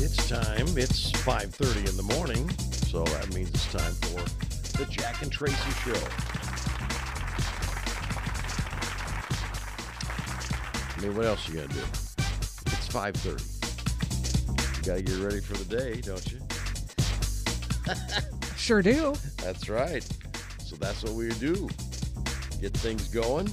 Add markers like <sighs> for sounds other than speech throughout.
It's time. It's 5:30 in the morning, so that means it's time for the Jack and Traci show. I mean, what else you gonna do? It's 5:30. You gotta get ready for the day, don't you? <laughs> Sure do. That's right. So that's what we do. Get things going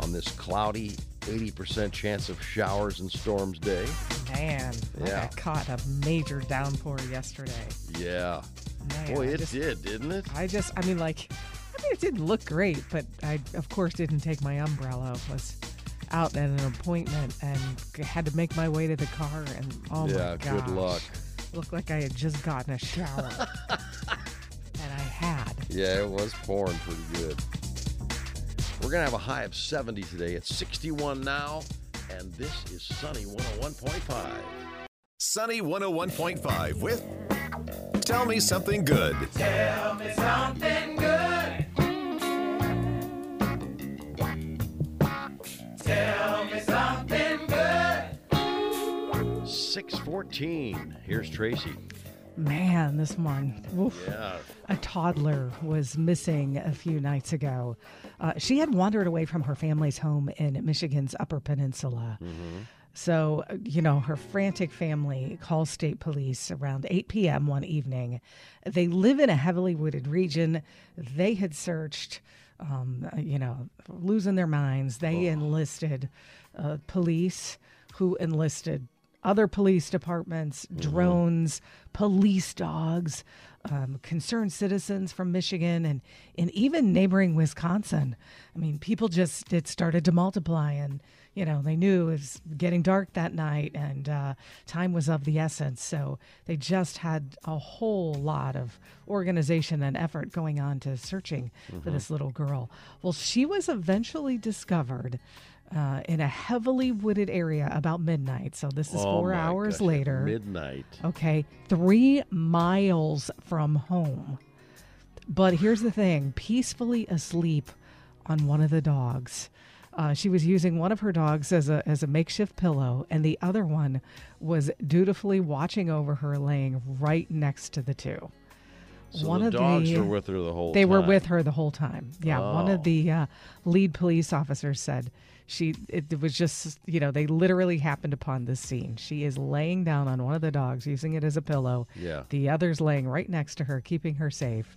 on this cloudy, 80% chance of showers and storms day. Man, I got caught a major downpour yesterday. Yeah. Man, Boy, it just, did, didn't it? I just, I mean, like, I mean, it didn't look great, but I, of course, didn't take my umbrella. Was out at an appointment and had to make my way to the car, and oh yeah, my gosh, good luck. Looked like I had just gotten a shower, <laughs> and I had. Yeah, it was pouring pretty good. We're going to have a high of 70 today. It's 61 now, and this is Sunny 101.5. Sunny 101.5 with Tell Me Something Good. Tell me something 614. Here's Traci. Man, this one. Oof. Yeah. A toddler was missing a few nights ago. Uh, she had wandered away from her family's home in Michigan's Upper Peninsula. So, uh, you know, her frantic family calls state police around 8 p.m. one evening. They live in a heavily wooded region. They had searched, um, you know, losing their minds. They enlisted uh, police who enlisted other police departments, drones, police dogs, um, concerned citizens from Michigan and, and even neighboring Wisconsin. I mean, people just, it started to multiply and, you know, they knew it was getting dark that night and uh, time was of the essence. So they just had a whole lot of organization and effort going on to searching for this little girl. Well, she was eventually discovered uh, in a heavily wooded area about midnight. So this is Oh four hours gosh, later. Midnight. Okay, three miles from home. But here's the thing peacefully asleep on one of the dogs. Uh, she was using one of her dogs as a as a makeshift pillow, and the other one was dutifully watching over her, laying right next to the two. So one the of dogs the were with her the whole they time. were with her the whole time. Yeah, one Oh. of the uh, lead police officers said she it, it was just you know they literally happened upon this scene. She is laying down on one of the dogs, using it as a pillow. Yeah. The other's laying right next to her, keeping her safe.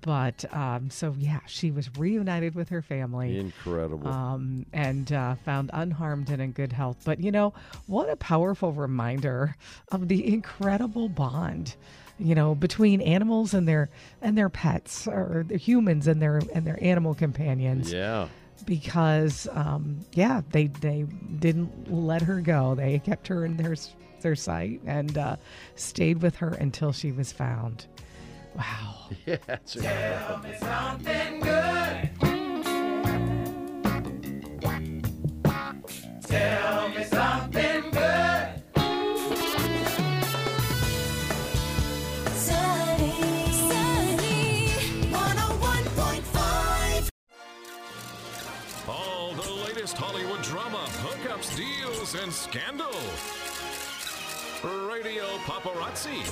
But um, so yeah, she was reunited with her family Incredible. um, and uh, found unharmed and in good health. But you know, what a powerful reminder of the incredible bond, you know, between animals and their and their pets, or the humans and their and their animal companions. yeah. Because um, yeah, they they didn't let her go. They kept her in their their sight and uh, stayed with her until she was found. Wow. <laughs> Yeah, and scandal. Radio Paparazzi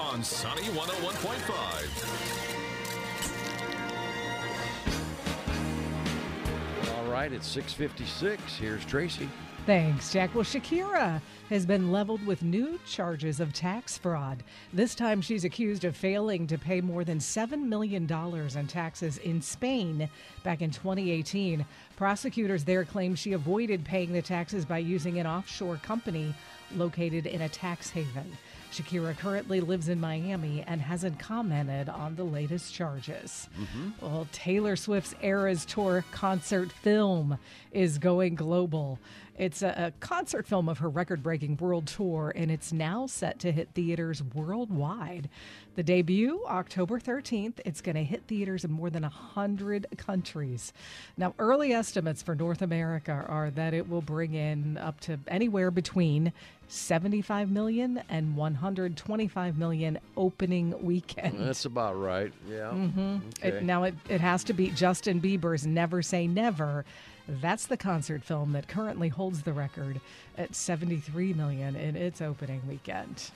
on Sunny 101.5. All right, it's 656. Here's Traci. Thanks, Jack. Well, Shakira has been leveled with new charges of tax fraud. This time, she's accused of failing to pay more than $7 million in taxes in Spain back in 2018. Prosecutors there claim she avoided paying the taxes by using an offshore company located in a tax haven. Shakira currently lives in Miami and hasn't commented on the latest charges. Mm-hmm. Well, Taylor Swift's Eras Tour concert film is going global. It's a, concert film of her record breaking world tour, and it's now set to hit theaters worldwide. The debut, October 13th, it's going to hit theaters in more than 100 countries. Now, early estimates for North America are that it will bring in up to anywhere between 75 million and 125 million opening weekend. That's about right. Yeah. Mm-hmm. Okay. It, now it, it has to beat Justin Bieber's Never Say Never. That's the concert film that currently holds the record at 73 million in its opening weekend.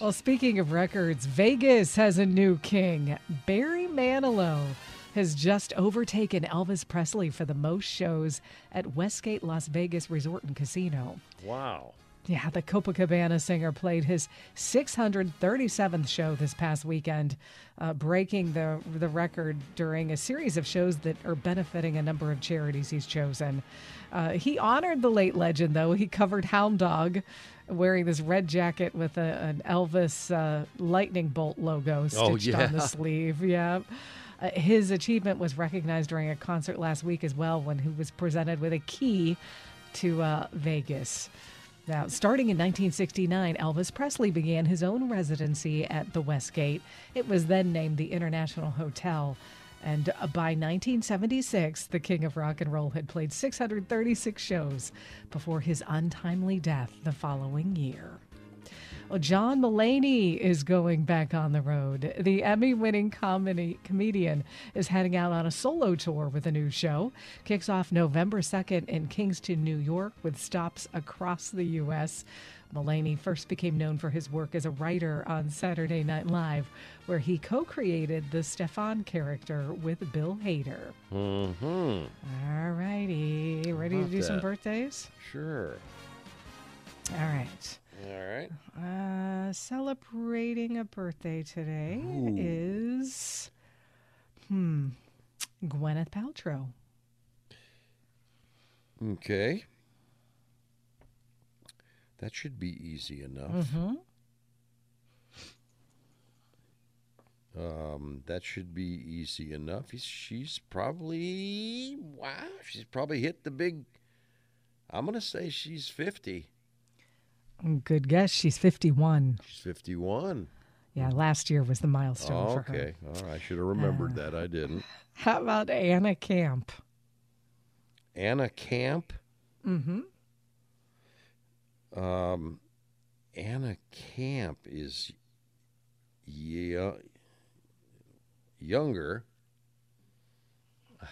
Well, speaking of records, Vegas has a new king. Barry Manilow has just overtaken Elvis Presley for the most shows at Westgate Las Vegas Resort and Casino. wow. Yeah, the Copacabana singer played his 637th show this past weekend, uh, breaking the the record during a series of shows that are benefiting a number of charities he's chosen. Uh, he honored the late legend, though. He covered Hound Dog, wearing this red jacket with a, an Elvis uh, lightning bolt logo Oh, stitched on the <laughs> sleeve. Yeah. Uh, his achievement was recognized during a concert last week as well when he was presented with a key to uh, Vegas. Now, starting in 1969, Elvis Presley began his own residency at the Westgate. It was then named the International Hotel. And uh, by 1976, the King of Rock and Roll had played 636 shows before his untimely death the following year. Well, John Mulaney is going back on the road. The Emmy winning comedy comedian is heading out on a solo tour with a new show. Kicks off November 2nd in Kingston, New York, with stops across the U.S. Mulaney first became known for his work as a writer on Saturday Night Live, where he co created the Stefan character with Bill Hader. Mm-hmm. All righty. Ready to do some birthdays? Sure. All right. All right. Uh, celebrating a birthday today is, hmm, Gwyneth Paltrow. Okay. That should be easy enough. Mm-hmm. Um, that should be easy enough. He's, she's probably wow. She's probably hit the big. I'm gonna say she's 50. Good guess. She's 51. She's 51. Yeah, last year was the milestone Oh, for her. okay. All right. I should have remembered that. I didn't. <sighs> How about Anna Camp? Anna Camp. Mm-hmm. Um, Anna Camp is yeah, younger.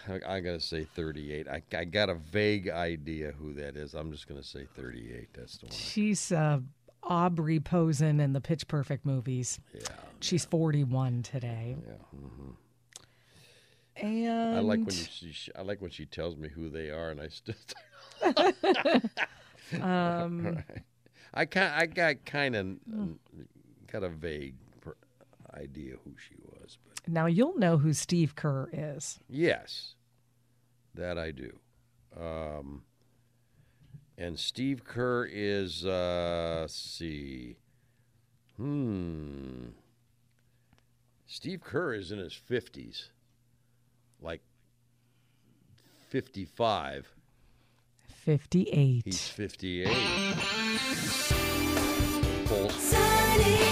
I, I gotta say 38. I, I got a vague idea who that is. I'm just gonna say 38. That's the one. She's uh, Aubrey Posen in the Pitch Perfect movies. Yeah. She's 41 today. Yeah. mhm. And I like when you she, I like when she tells me who they are, and I still. <laughs> <laughs> um, I kind I got kind of got a vague idea who she was, but now you'll know who Steve Kerr is. yes, that I do. Um, and Steve Kerr is uh, let's see, hmm. Steve Kerr is in his fifties, like fifty-five. 58. He's fifty-eight. Sunny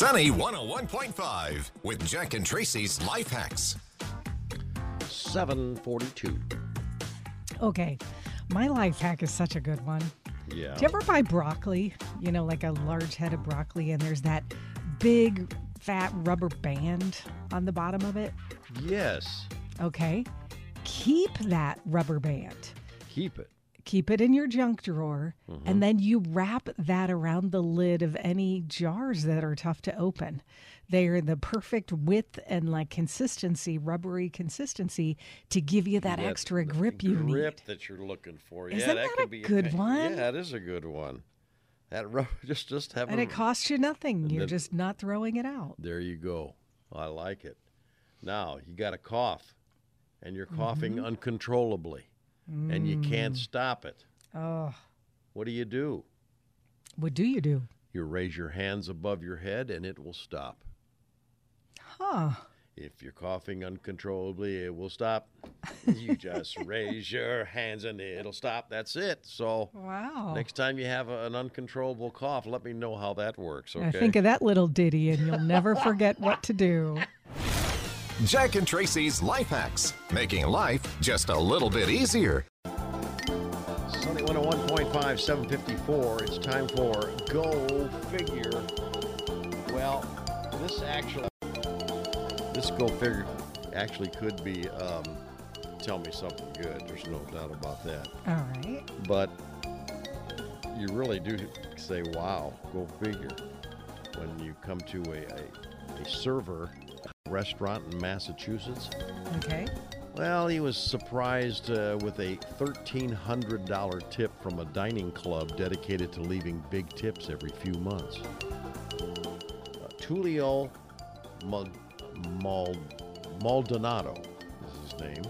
Sunny 101.5 with Jack and Traci's Life Hacks. 742. Okay, my life hack is such a good one. Yeah. Do you ever buy broccoli? You know, like a large head of broccoli, and there's that big fat rubber band on the bottom of it? Yes. Okay. Keep that rubber band. Keep it. Keep it in your junk drawer, Mm-hmm. and then you wrap that around the lid of any jars that are tough to open. They are the perfect width and like consistency, rubbery consistency to give you that extra grip you grip need. that you're looking for. Isn't yeah, that could a be good fa- one? Yeah, it is a good one. That rubber, <laughs> just just have And a- it costs you nothing. You're then- just not throwing it out. There you go. I like it. Now you got a cough, and you're coughing Mm-hmm. uncontrollably, and you can't Mm. stop it. Oh, What do you do? what do you do? You raise your hands above your head, and it will stop. Huh. If you're coughing uncontrollably, it will stop. You <laughs> just raise your hands and it'll stop. That's it. So Wow. next time you have a- an uncontrollable cough, let me know how that works. Okay. Now think of that little ditty, and you'll never forget what to do. <laughs> Jack and Traci's Life Hacks, making life just a little bit easier. Sunny 101.5, 754. It's time for Go Figure. Well, this actually, this Go Figure actually could be um, Tell Me Something Good. There's no doubt about that. All right. But you really do say, wow, go figure. When you come to a, a, a server restaurant in Massachusetts, Okay. well, he was surprised uh, with a $1,300 tip from a dining club dedicated to leaving big tips every few months. Uh, Tulio Mal- Mal- Maldonado is his name.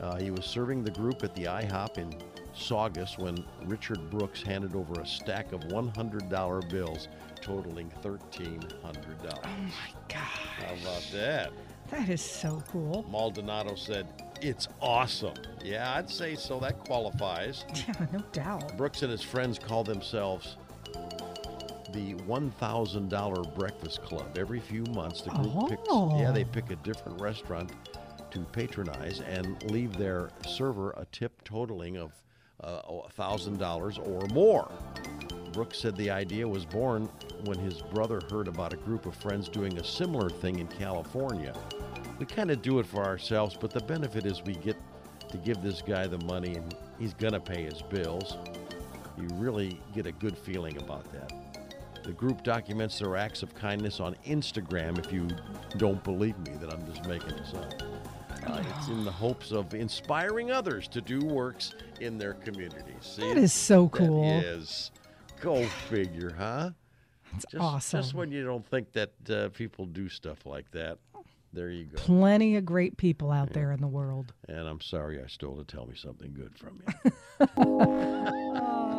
Uh, he was serving the group at the IHOP in Saugus when Richard Brooks handed over a stack of $100 bills totaling $1,300. Oh my God. How about that? That is so cool. Maldonado said, It's awesome. Yeah, I'd say so. That qualifies. <laughs> Yeah, no doubt. Brooks and his friends call themselves the $1,000 Breakfast Club. Every few months, the group picks, yeah, they Oh. pick a different restaurant to patronize and leave their server a tip totaling of uh, $1,000 or more. Brooks said the idea was born when his brother heard about a group of friends doing a similar thing in California. We kind of do it for ourselves, but the benefit is we get to give this guy the money and he's going to pay his bills. You really get a good feeling about that. The group documents their acts of kindness on Instagram if you don't believe me that I'm just making this up. Uh, it's in the hopes of inspiring others to do works in their communities. See, That is so cool. That is. Go figure, huh? That's Just, awesome. Just when you don't think that uh, people do stuff like that, there you go. Plenty of great people out there in the world. And I'm sorry I stole to tell me something good from you. <laughs>